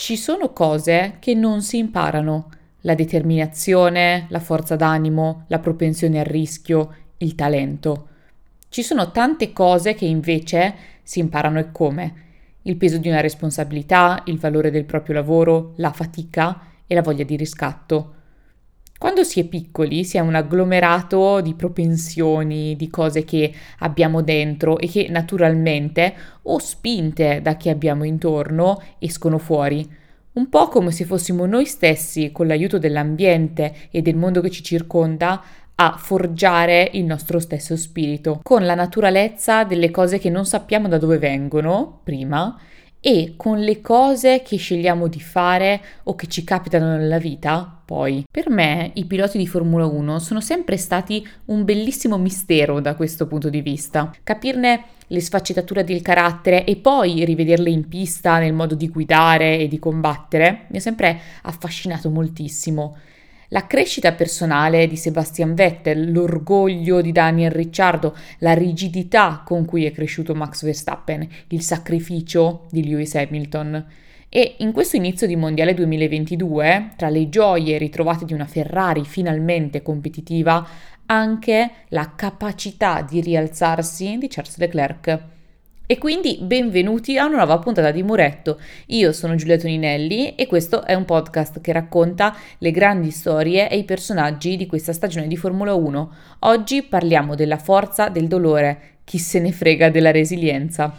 Ci sono cose che non si imparano. La determinazione, la forza d'animo, la propensione al rischio, il talento. Ci sono tante cose che invece si imparano e come. Il peso di una responsabilità, il valore del proprio lavoro, la fatica e la voglia di riscatto. Quando si è piccoli si è un agglomerato di propensioni, di cose che abbiamo dentro e che naturalmente o spinte da chi abbiamo intorno escono fuori. Un po' come se fossimo noi stessi, con l'aiuto dell'ambiente e del mondo che ci circonda, a forgiare il nostro stesso spirito, con la naturalezza delle cose che non sappiamo da dove vengono, prima, e con le cose che scegliamo di fare o che ci capitano nella vita, poi. Per me i piloti di Formula 1 sono sempre stati un bellissimo mistero da questo punto di vista. Capirne le sfaccettature del carattere e poi rivederle in pista nel modo di guidare e di combattere mi ha sempre affascinato moltissimo. La crescita personale di Sebastian Vettel, l'orgoglio di Daniel Ricciardo, la rigidità con cui è cresciuto Max Verstappen, il sacrificio di Lewis Hamilton. E in questo inizio di Mondiale 2022, tra le gioie ritrovate di una Ferrari finalmente competitiva, anche la capacità di rialzarsi di Charles Leclerc. E quindi benvenuti a una nuova puntata di Muretto. Io sono Giulia Toninelli e questo è un podcast che racconta le grandi storie e i personaggi di questa stagione di Formula 1. Oggi parliamo della forza del dolore, chi se ne frega della resilienza.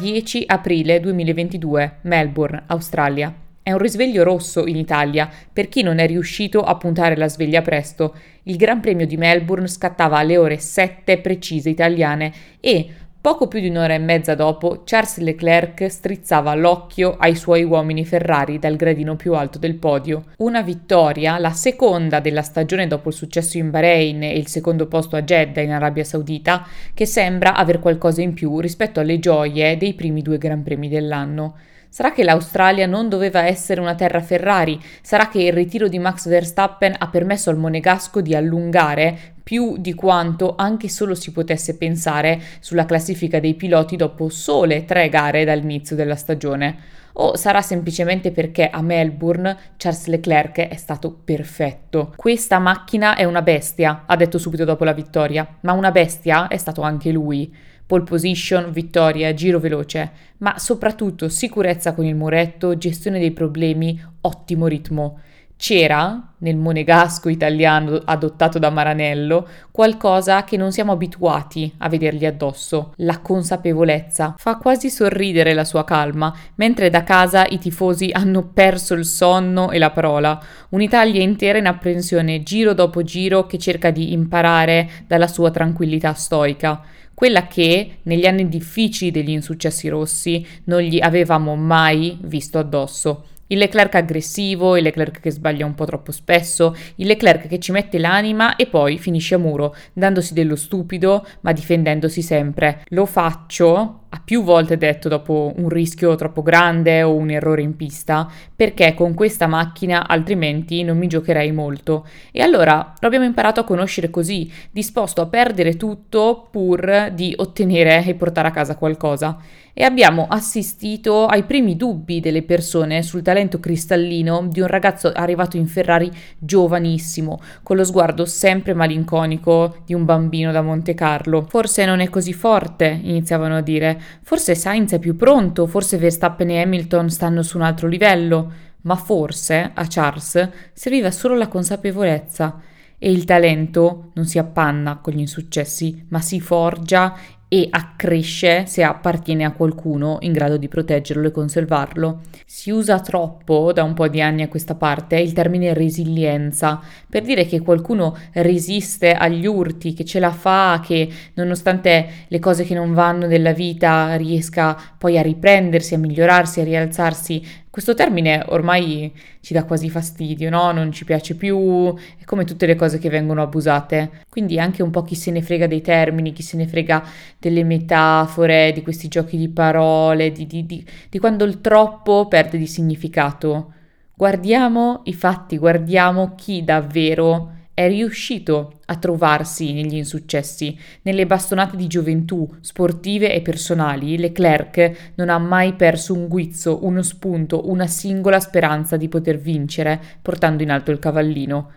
10 aprile 2022, Melbourne, Australia. È un risveglio rosso in Italia per chi non è riuscito a puntare la sveglia presto. Il Gran Premio di Melbourne scattava alle ore 7 precise italiane e, poco più di un'ora e mezza dopo, Charles Leclerc strizzava l'occhio ai suoi uomini Ferrari dal gradino più alto del podio. Una vittoria, la seconda della stagione dopo il successo in Bahrain e il secondo posto a Jeddah in Arabia Saudita, che sembra aver qualcosa in più rispetto alle gioie dei primi due Gran Premi dell'anno. Sarà che l'Australia non doveva essere una terra Ferrari? Sarà che il ritiro di Max Verstappen ha permesso al monegasco di allungare più di quanto anche solo si potesse pensare sulla classifica dei piloti dopo sole tre gare dall'inizio della stagione? O sarà semplicemente perché a Melbourne Charles Leclerc è stato perfetto? Questa macchina è una bestia, ha detto subito dopo la vittoria, ma una bestia è stato anche lui pole position, vittoria, giro veloce, ma soprattutto sicurezza con il muretto, gestione dei problemi, ottimo ritmo. C'era, nel monegasco italiano adottato da Maranello, qualcosa che non siamo abituati a vedergli addosso, la consapevolezza. Fa quasi sorridere la sua calma, mentre da casa i tifosi hanno perso il sonno e la parola. Un'Italia intera in apprensione giro dopo giro che cerca di imparare dalla sua tranquillità stoica quella che negli anni difficili degli insuccessi rossi non gli avevamo mai visto addosso. Il Leclerc aggressivo, il Leclerc che sbaglia un po' troppo spesso, il Leclerc che ci mette l'anima e poi finisce a muro, dandosi dello stupido ma difendendosi sempre. Lo faccio, ha più volte detto dopo un rischio troppo grande o un errore in pista, perché con questa macchina altrimenti non mi giocherei molto. E allora lo abbiamo imparato a conoscere così, disposto a perdere tutto pur di ottenere e portare a casa qualcosa. e abbiamo assistito ai primi dubbi delle persone sul talento cristallino di un ragazzo arrivato in Ferrari giovanissimo, con lo sguardo sempre malinconico di un bambino da Monte Carlo. Forse non è così forte, iniziavano a dire, forse Sainz è più pronto, forse Verstappen e Hamilton stanno su un altro livello, ma forse a Charles serviva solo la consapevolezza e il talento non si appanna con gli insuccessi, ma si forgia e accresce se appartiene a qualcuno in grado di proteggerlo e conservarlo. Si usa troppo da un po' di anni a questa parte il termine resilienza per dire che qualcuno resiste agli urti, che ce la fa, che nonostante le cose che non vanno della vita riesca poi a riprendersi, a migliorarsi, a rialzarsi questo termine ormai ci dà quasi fastidio, no? Non ci piace più, è come tutte le cose che vengono abusate. Quindi anche un po' chi se ne frega dei termini, chi se ne frega delle metafore, di questi giochi di parole, di, di, di, di quando il troppo perde di significato. Guardiamo i fatti, guardiamo chi davvero è riuscito a trovarsi negli insuccessi, nelle bastonate di gioventù, sportive e personali. Leclerc non ha mai perso un guizzo, uno spunto, una singola speranza di poter vincere, portando in alto il cavallino.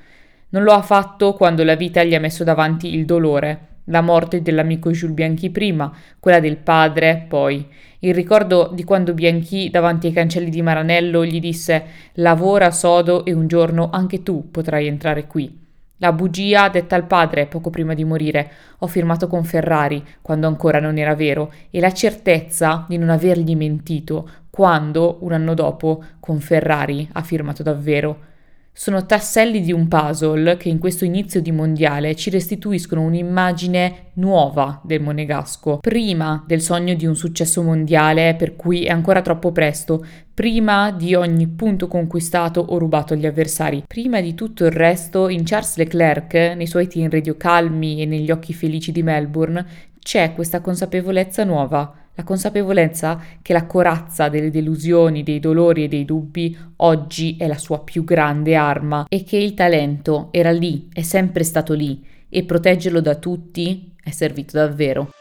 Non lo ha fatto quando la vita gli ha messo davanti il dolore, la morte dell'amico Jules Bianchi prima, quella del padre poi. Il ricordo di quando Bianchi davanti ai cancelli di Maranello gli disse lavora sodo e un giorno anche tu potrai entrare qui. La bugia detta al padre poco prima di morire, ho firmato con Ferrari quando ancora non era vero, e la certezza di non avergli mentito quando, un anno dopo, con Ferrari ha firmato davvero. Sono tasselli di un puzzle che in questo inizio di mondiale ci restituiscono un'immagine nuova del monegasco, prima del sogno di un successo mondiale per cui è ancora troppo presto, prima di ogni punto conquistato o rubato agli avversari, prima di tutto il resto in Charles Leclerc, nei suoi team radio calmi e negli occhi felici di Melbourne, c'è questa consapevolezza nuova la consapevolezza che la corazza delle delusioni, dei dolori e dei dubbi oggi è la sua più grande arma e che il talento era lì, è sempre stato lì e proteggerlo da tutti è servito davvero.